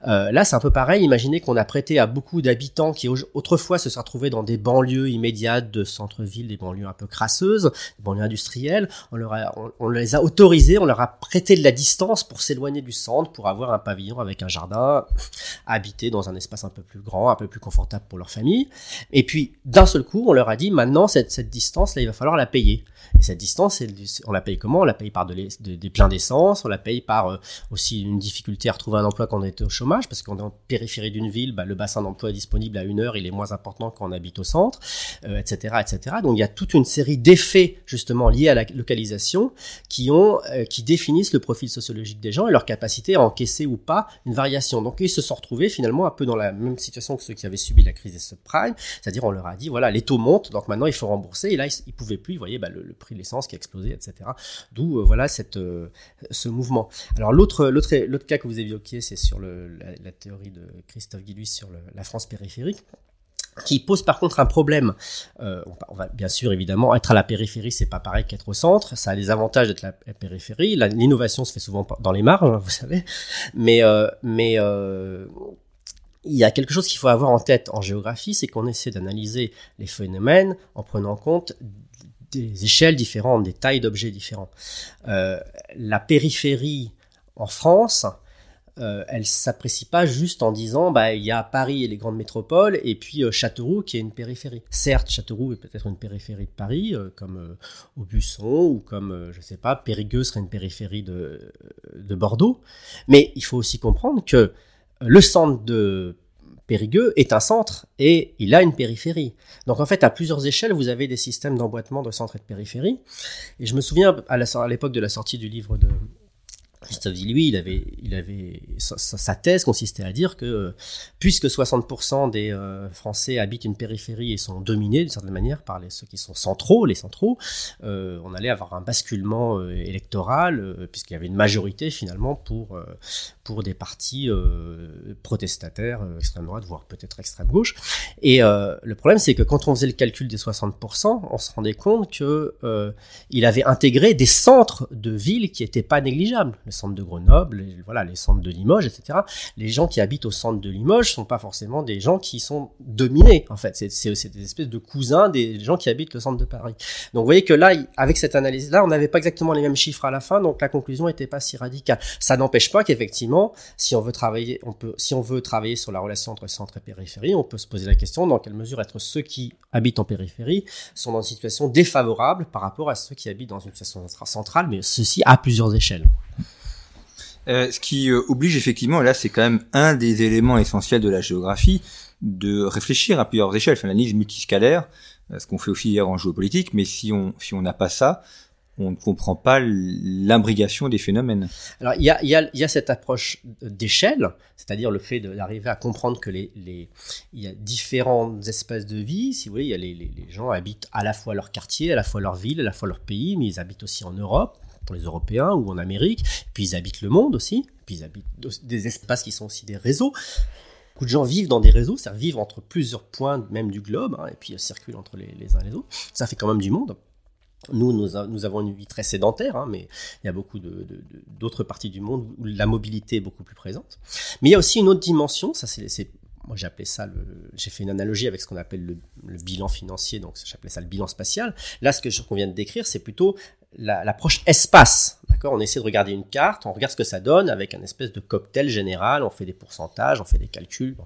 S2: Euh, là, c'est un peu pareil. Imaginez qu'on a prêté à beaucoup d'habitants qui autrefois se sont retrouvés dans des banlieues immédiates de centre-ville, des banlieues un peu crasseuses, des banlieues industrielles. On, leur a, on, les a autorisés, on leur a prêté de la distance pour s'éloigner du centre, pour avoir un pavillon avec un jardin, habiter dans un espace un peu plus grand, un peu plus confortable pour leur famille. Et puis, d'un seul coup, on leur a dit, maintenant, cette, distance-là, il va falloir la payer. Et cette distance, on la paye comment? On la paye par de des pleins d'essence, on la paye par euh, aussi une difficulté à retrouver un emploi quand on est au chômage, parce qu'on est en périphérie d'une ville, bah, le bassin d'emploi disponible à une heure, il est moins important quand on habite au centre, etc., euh, etc. Donc il y a toute une série d'effets justement liés à la localisation qui ont, euh, qui définissent le profil sociologique des gens et leur capacité à encaisser ou pas une variation. Donc ils se sont retrouvés finalement un peu dans la même situation que ceux qui avaient subi la crise des subprimes, c'est-à-dire on leur a dit voilà les taux montent, donc maintenant il faut rembourser, et là ils, pouvaient plus, vous voyez, bah, le prix de l'essence qui a explosé, etc. D'où euh, voilà ce mouvement. Alors l'autre, l'autre, l'autre cas que vous évoquiez, c'est sur la, théorie de Christophe Guilluy sur la France périphérique qui pose par contre un problème. Euh, on va bien sûr évidemment être à la périphérie, c'est pas pareil qu'être au centre. Ça a des avantages d'être à la périphérie. L'innovation se fait souvent dans les mares, hein, vous savez, mais euh, euh, il y a quelque chose qu'il faut avoir en tête en géographie, c'est qu'on essaie d'analyser les phénomènes en prenant en compte des échelles différentes, des tailles d'objets différents. La périphérie en France, euh, elle s'apprécie pas juste en disant bah il y a Paris et les grandes métropoles et puis euh, Châteauroux qui est une périphérie. Certes, Châteauroux est peut-être une périphérie de Paris euh, comme Aubusson ou comme je sais pas Périgueux serait une périphérie de de Bordeaux, mais il faut aussi comprendre que le centre de Périgueux est un centre et il a une périphérie. Donc en fait, à plusieurs échelles, vous avez des systèmes d'emboîtement de centre et de périphérie. Et je me souviens à l'époque de la sortie du livre de, Christophe dit lui, il avait, il avait sa, thèse consistait à dire que puisque 60% des euh, Français habitent une périphérie et sont dominés d'une certaine manière par ceux qui sont centraux, les centraux, euh, on allait avoir un basculement euh, électoral puisqu'il y avait une majorité finalement pour pour des partis protestataires, extrême droite, voire peut-être extrême gauche. Et le problème, c'est que quand on faisait le calcul des 60%, on se rendait compte que il avait intégré des centres de villes qui étaient pas négligeables le centre de Grenoble, les, voilà, les centres de Limoges, etc. Les gens qui habitent au centre de Limoges sont pas forcément des gens qui sont dominés, en fait. C'est des espèces de cousins des gens qui habitent le centre de Paris. Donc vous voyez que là, avec cette analyse-là, on n'avait pas exactement les mêmes chiffres à la fin, donc la conclusion n'était pas si radicale. Ça n'empêche pas qu'effectivement, si on veut travailler, on peut, si on veut travailler sur la relation entre centre et périphérie, on peut se poser la question dans quelle mesure être ceux qui habitent en périphérie sont dans une situation défavorable par rapport à ceux qui habitent dans une situation centrale, mais ceci à plusieurs échelles.
S1: Euh, ce qui euh, oblige effectivement, là c'est quand même un des éléments essentiels de la géographie, de réfléchir à plusieurs échelles, enfin l'analyse multiscalaire, euh, ce qu'on fait aussi hier en géopolitique, mais si on si on n'a pas ça, on ne comprend pas l'imbrigation des phénomènes.
S2: Alors il y a, y, a, y a cette approche d'échelle, c'est-à-dire le fait d'arriver à comprendre que les, les, y a différentes espèces de vie. Si vous voulez, y a les, les, les, gens habitent à la fois leur quartier, à la fois leur ville, à la fois leur pays, mais ils habitent aussi en Europe les Européens ou en Amérique. Puis ils habitent le monde aussi. Puis ils habitent des espaces qui sont aussi des réseaux. Beaucoup de gens vivent dans des réseaux, c'est-à-dire vivent entre plusieurs points même du globe, hein, et puis circulent entre les, les uns et les autres. Ça fait quand même du monde. Nous, nous, avons une vie très sédentaire, hein, mais il y a beaucoup d'autres parties du monde où la mobilité est beaucoup plus présente. Mais il y a aussi une autre dimension, ça c'est moi appelé ça, j'ai fait une analogie avec ce qu'on appelle le, bilan financier, donc j'appelais ça le bilan spatial. Là, ce qu'on vient de décrire, c'est plutôt l'approche espace. D'accord? On essaie de regarder une carte, on regarde ce que ça donne avec un espèce de cocktail général, on fait des pourcentages, on fait des calculs.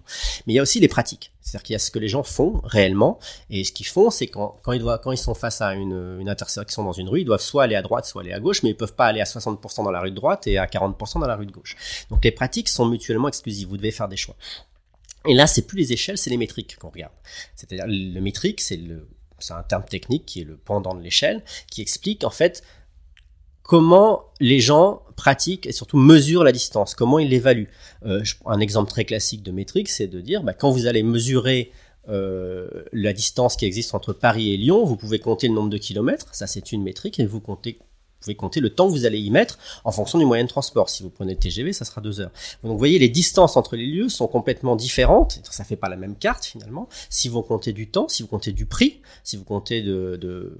S2: Mais il y a aussi les pratiques. C'est-à-dire qu'il y a ce que les gens font réellement. Et ce qu'ils font, c'est quand, quand, ils quand ils sont face à une, une, intersection dans une rue, ils doivent soit aller à droite, soit aller à gauche, mais ils peuvent pas aller à 60% dans la rue de droite et à 40% dans la rue de gauche. Donc les pratiques sont mutuellement exclusives. Vous devez faire des choix. Et là, c'est plus les échelles, c'est les métriques qu'on regarde. C'est-à-dire le métrique, c'est un terme technique qui est le pendant de l'échelle, qui explique en fait comment les gens pratiquent et surtout mesurent la distance, comment ils l'évaluent. Euh, un exemple très classique de métrique, c'est de dire bah, quand vous allez mesurer euh, la distance qui existe entre Paris et Lyon, vous pouvez compter le nombre de kilomètres, ça c'est une métrique, et vous comptez pouvez compter le temps que vous allez y mettre en fonction du moyen de transport. Si vous prenez le TGV, ça sera deux heures. Donc vous voyez, les distances entre les lieux sont complètement différentes. Ça fait pas la même carte finalement. Si vous comptez du temps, si vous comptez du prix, si vous comptez de, de,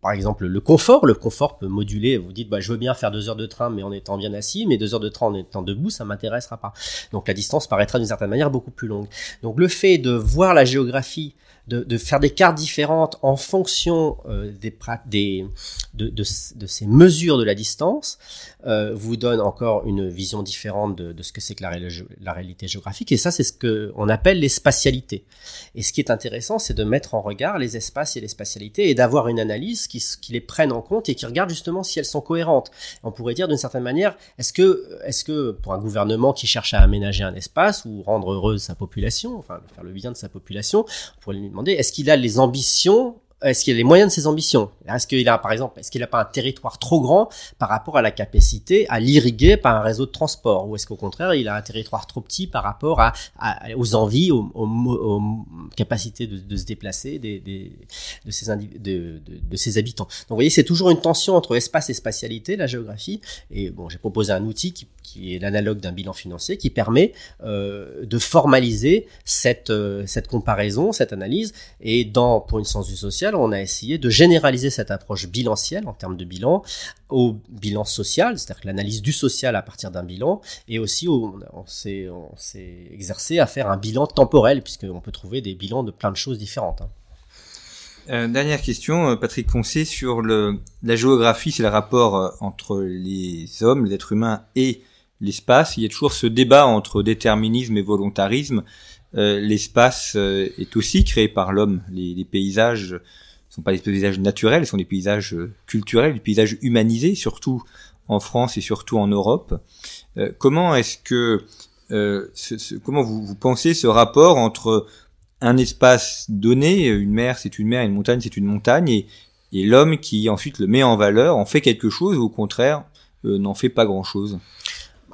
S2: par exemple le confort, le confort peut moduler. Vous dites, bah, je veux bien faire deux heures de train, mais en étant bien assis, mais deux heures de train en étant debout, ça m'intéressera pas. Donc la distance paraîtra d'une certaine manière beaucoup plus longue. Donc le fait de voir la géographie de, de, faire des cartes différentes en fonction euh, des, des de, de, de, ces mesures de la distance euh, vous donne encore une vision différente de, ce que c'est que la, réalité géographique. Et ça c'est ce que on appelle les spatialités. Et ce qui est intéressant c'est de mettre en regard les espaces et les spatialités et d'avoir une analyse qui, qui les prenne en compte et qui regarde justement si elles sont cohérentes. On pourrait dire d'une certaine manière est-ce que est-ce que pour un gouvernement qui cherche à aménager un espace ou rendre heureuse sa population enfin faire le bien de sa population lui est-ce qu'il a les ambitions est-ce qu'il a les moyens de ses ambitions? Est-ce qu'il a, par exemple, est-ce qu'il n'a pas un territoire trop grand par rapport à la capacité à l'irriguer par un réseau de transport? Ou est-ce qu'au contraire, il a un territoire trop petit par rapport aux envies, aux, capacités de, se déplacer de, ses habitants? Donc vous voyez, c'est toujours une tension entre espace et spatialité, la géographie. Et bon, j'ai proposé un outil qui, qui est l'analogue d'un bilan financier qui permet euh, de formaliser cette, euh, cette comparaison, cette analyse. Et dans, pour une science du social, on a essayé de généraliser cette approche bilancielle en termes de bilan au bilan social, c'est-à-dire l'analyse du social à partir d'un bilan, et aussi on, s'est exercé à faire un bilan temporel, puisqu'on peut trouver des bilans de plein de choses différentes. Hein.
S1: Euh, dernière question, Patrick Poncé, sur le, la géographie, c'est le rapport entre les hommes, les êtres humains et l'espace. Il y a toujours ce débat entre déterminisme et volontarisme. l'espace est aussi créé par l'homme. Les, paysages ce sont pas des paysages naturels, ce sont des paysages euh, culturels, des paysages humanisés, surtout en France et surtout en Europe. Euh, comment est-ce que euh, comment vous, vous, pensez ce rapport entre un espace donné, une mer c'est une mer, une montagne c'est une montagne, et, et l'homme qui ensuite le met en valeur, en fait quelque chose ou au contraire n'en fait pas grand-chose?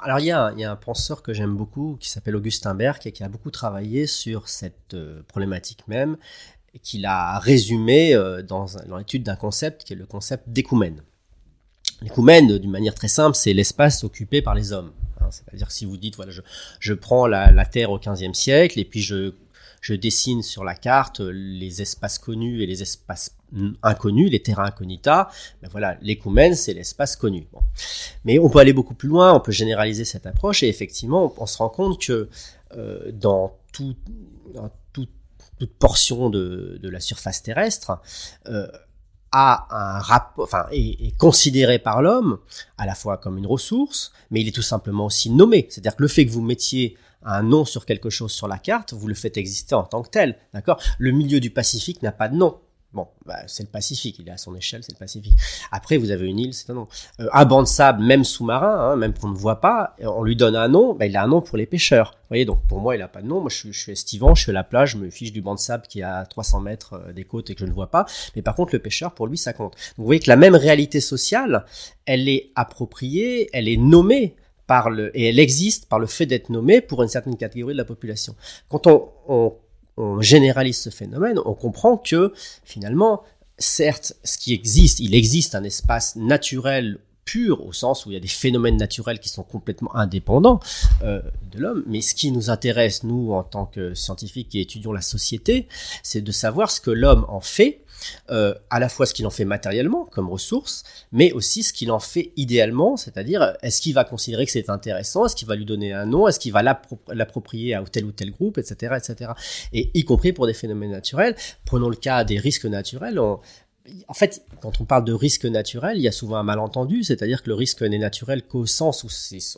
S2: Alors il y, a un, penseur que j'aime beaucoup qui s'appelle Augustin Berg et qui a beaucoup travaillé sur cette problématique même qu'il a résumé euh, dans, l'étude d'un concept qui est le concept d'écoumène. L'écoumène, d'une manière très simple, c'est l'espace occupé par les hommes. Hein. C'est-à-dire si vous dites, voilà, je, prends la, Terre au XVe siècle et puis je, dessine sur la carte les espaces connus et les espaces inconnus, les terrains incognita, ben voilà, l'écoumène, c'est l'espace connu. Mais on peut aller beaucoup plus loin, on peut généraliser cette approche et effectivement, on, se rend compte que euh, dans tout, dans toute portion de, de la surface terrestre, euh, a un rapport, enfin, est, est, considéré par l'homme à la fois comme une ressource, mais il est tout simplement aussi nommé. C'est-à-dire que le fait que vous mettiez un nom sur quelque chose sur la carte, vous le faites exister en tant que tel, d'accord? Le milieu du Pacifique n'a pas de nom. Bon, bah, c'est le Pacifique, il est à son échelle, c'est le Pacifique. Après, vous avez une île, c'est un nom. Euh, un banc de sable, même sous-marin, hein, même qu'on ne voit pas, on lui donne un nom, bah, il a un nom pour les pêcheurs. Vous voyez, donc pour moi, il a pas de nom. Moi, je suis, estivant, je suis à la plage, je me fiche du banc de sable qui est à 300 mètres euh, des côtes et que je ne vois pas. Mais par contre, le pêcheur, pour lui, ça compte. Vous voyez que la même réalité sociale, elle est appropriée, elle est nommée par le, et elle existe par le fait d'être nommée pour une certaine catégorie de la population. Quand on on généralise ce phénomène, on comprend que finalement, certes, ce qui existe, il existe un espace naturel pur au sens où il y a des phénomènes naturels qui sont complètement indépendants euh, de l'homme. Mais ce qui nous intéresse, nous, en tant que scientifiques qui étudions la société, c'est de savoir ce que l'homme en fait euh, à la fois ce qu'il en fait matériellement comme ressource, mais aussi ce qu'il en fait idéalement, c'est-à-dire est-ce qu'il va considérer que c'est intéressant, est-ce qu'il va lui donner un nom, est-ce qu'il va l'approprier à tel ou tel groupe, etc., etc. Et y compris pour des phénomènes naturels. Prenons le cas des risques naturels. On, en fait, quand on parle de risque naturel, il y a souvent un malentendu, c'est-à-dire que le risque n'est naturel qu'au sens où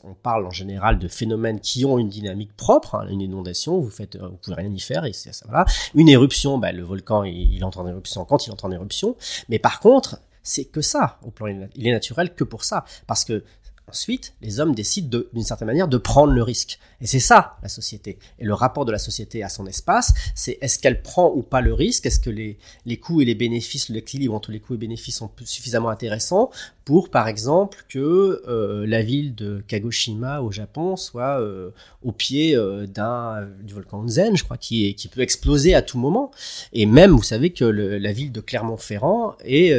S2: on parle en général de phénomènes qui ont une dynamique propre. Hein, une inondation, vous faites, vous pouvez rien y faire, et ça, voilà. Une éruption, bah, le volcan, il, il entre en éruption quand il entre en éruption. Mais par contre, c'est que ça, au plan, il est naturel que pour ça, parce que Ensuite, les hommes décident d'une certaine manière de prendre le risque. Et c'est ça, la société. Et le rapport de la société à son espace, c'est est-ce qu'elle prend ou pas le risque? Est-ce que les, les coûts et les bénéfices, l'équilibre entre les coûts et bénéfices sont suffisamment intéressants pour, par exemple, que euh, la ville de Kagoshima au Japon soit euh, au pied euh, d'un du volcan Zen, je crois, qui, qui peut exploser à tout moment. Et même, vous savez que la ville de Clermont-Ferrand est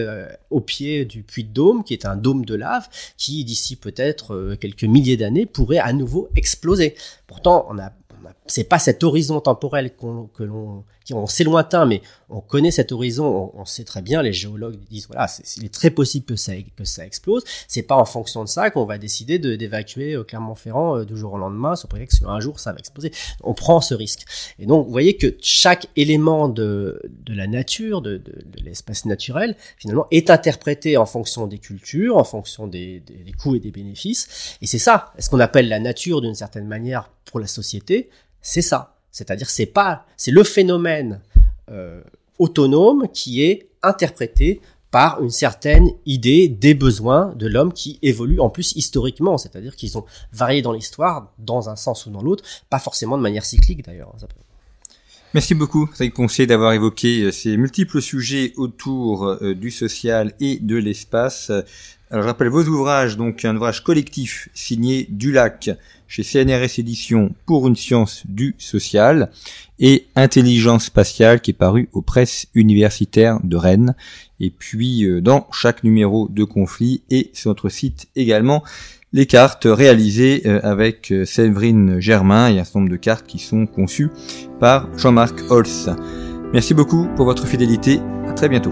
S2: au pied du puits de Dôme, qui est un dôme de lave, qui d'ici peut-être quelques milliers d'années pourrait à nouveau exploser. Pourtant, on a c'est pas cet horizon temporel que l'on, on sait lointain, mais on connaît cet horizon, on, sait très bien, les géologues disent voilà, c'est, il est très possible que ça, que ça explose. C'est pas en fonction de ça qu'on va décider de, d'évacuer euh, Clermont-Ferrand euh, du jour au lendemain, sur prétexte qu'un jour ça va exploser. On prend ce risque. Et donc, vous voyez que chaque élément de, de la nature, de, de, de l'espace naturel, finalement, est interprété en fonction des cultures, en fonction des, des, des coûts et des bénéfices. Et c'est ça, ce qu'on appelle la nature d'une certaine manière pour la société, c'est ça. C'est-à-dire c'est pas, c'est le phénomène euh, autonome qui est interprété par une certaine idée des besoins de l'homme qui évolue en plus historiquement, c'est-à-dire qu'ils ont varié dans l'histoire, dans un sens ou dans l'autre, pas forcément de manière cyclique d'ailleurs.
S1: Merci beaucoup, Saïd Poncé, d'avoir évoqué euh, ces multiples sujets autour euh, du social et de l'espace. Alors, je rappelle vos ouvrages, donc un ouvrage collectif signé Dulac chez CNRS Éditions pour une science du social et Intelligence spatiale qui est paru aux presses universitaires de Rennes. Et puis euh, dans chaque numéro de conflit et sur notre site également les cartes réalisées euh, avec euh, Séverine Germain et un certain nombre de cartes qui sont conçues par Jean-Marc Holz. Merci beaucoup pour votre fidélité. À très bientôt.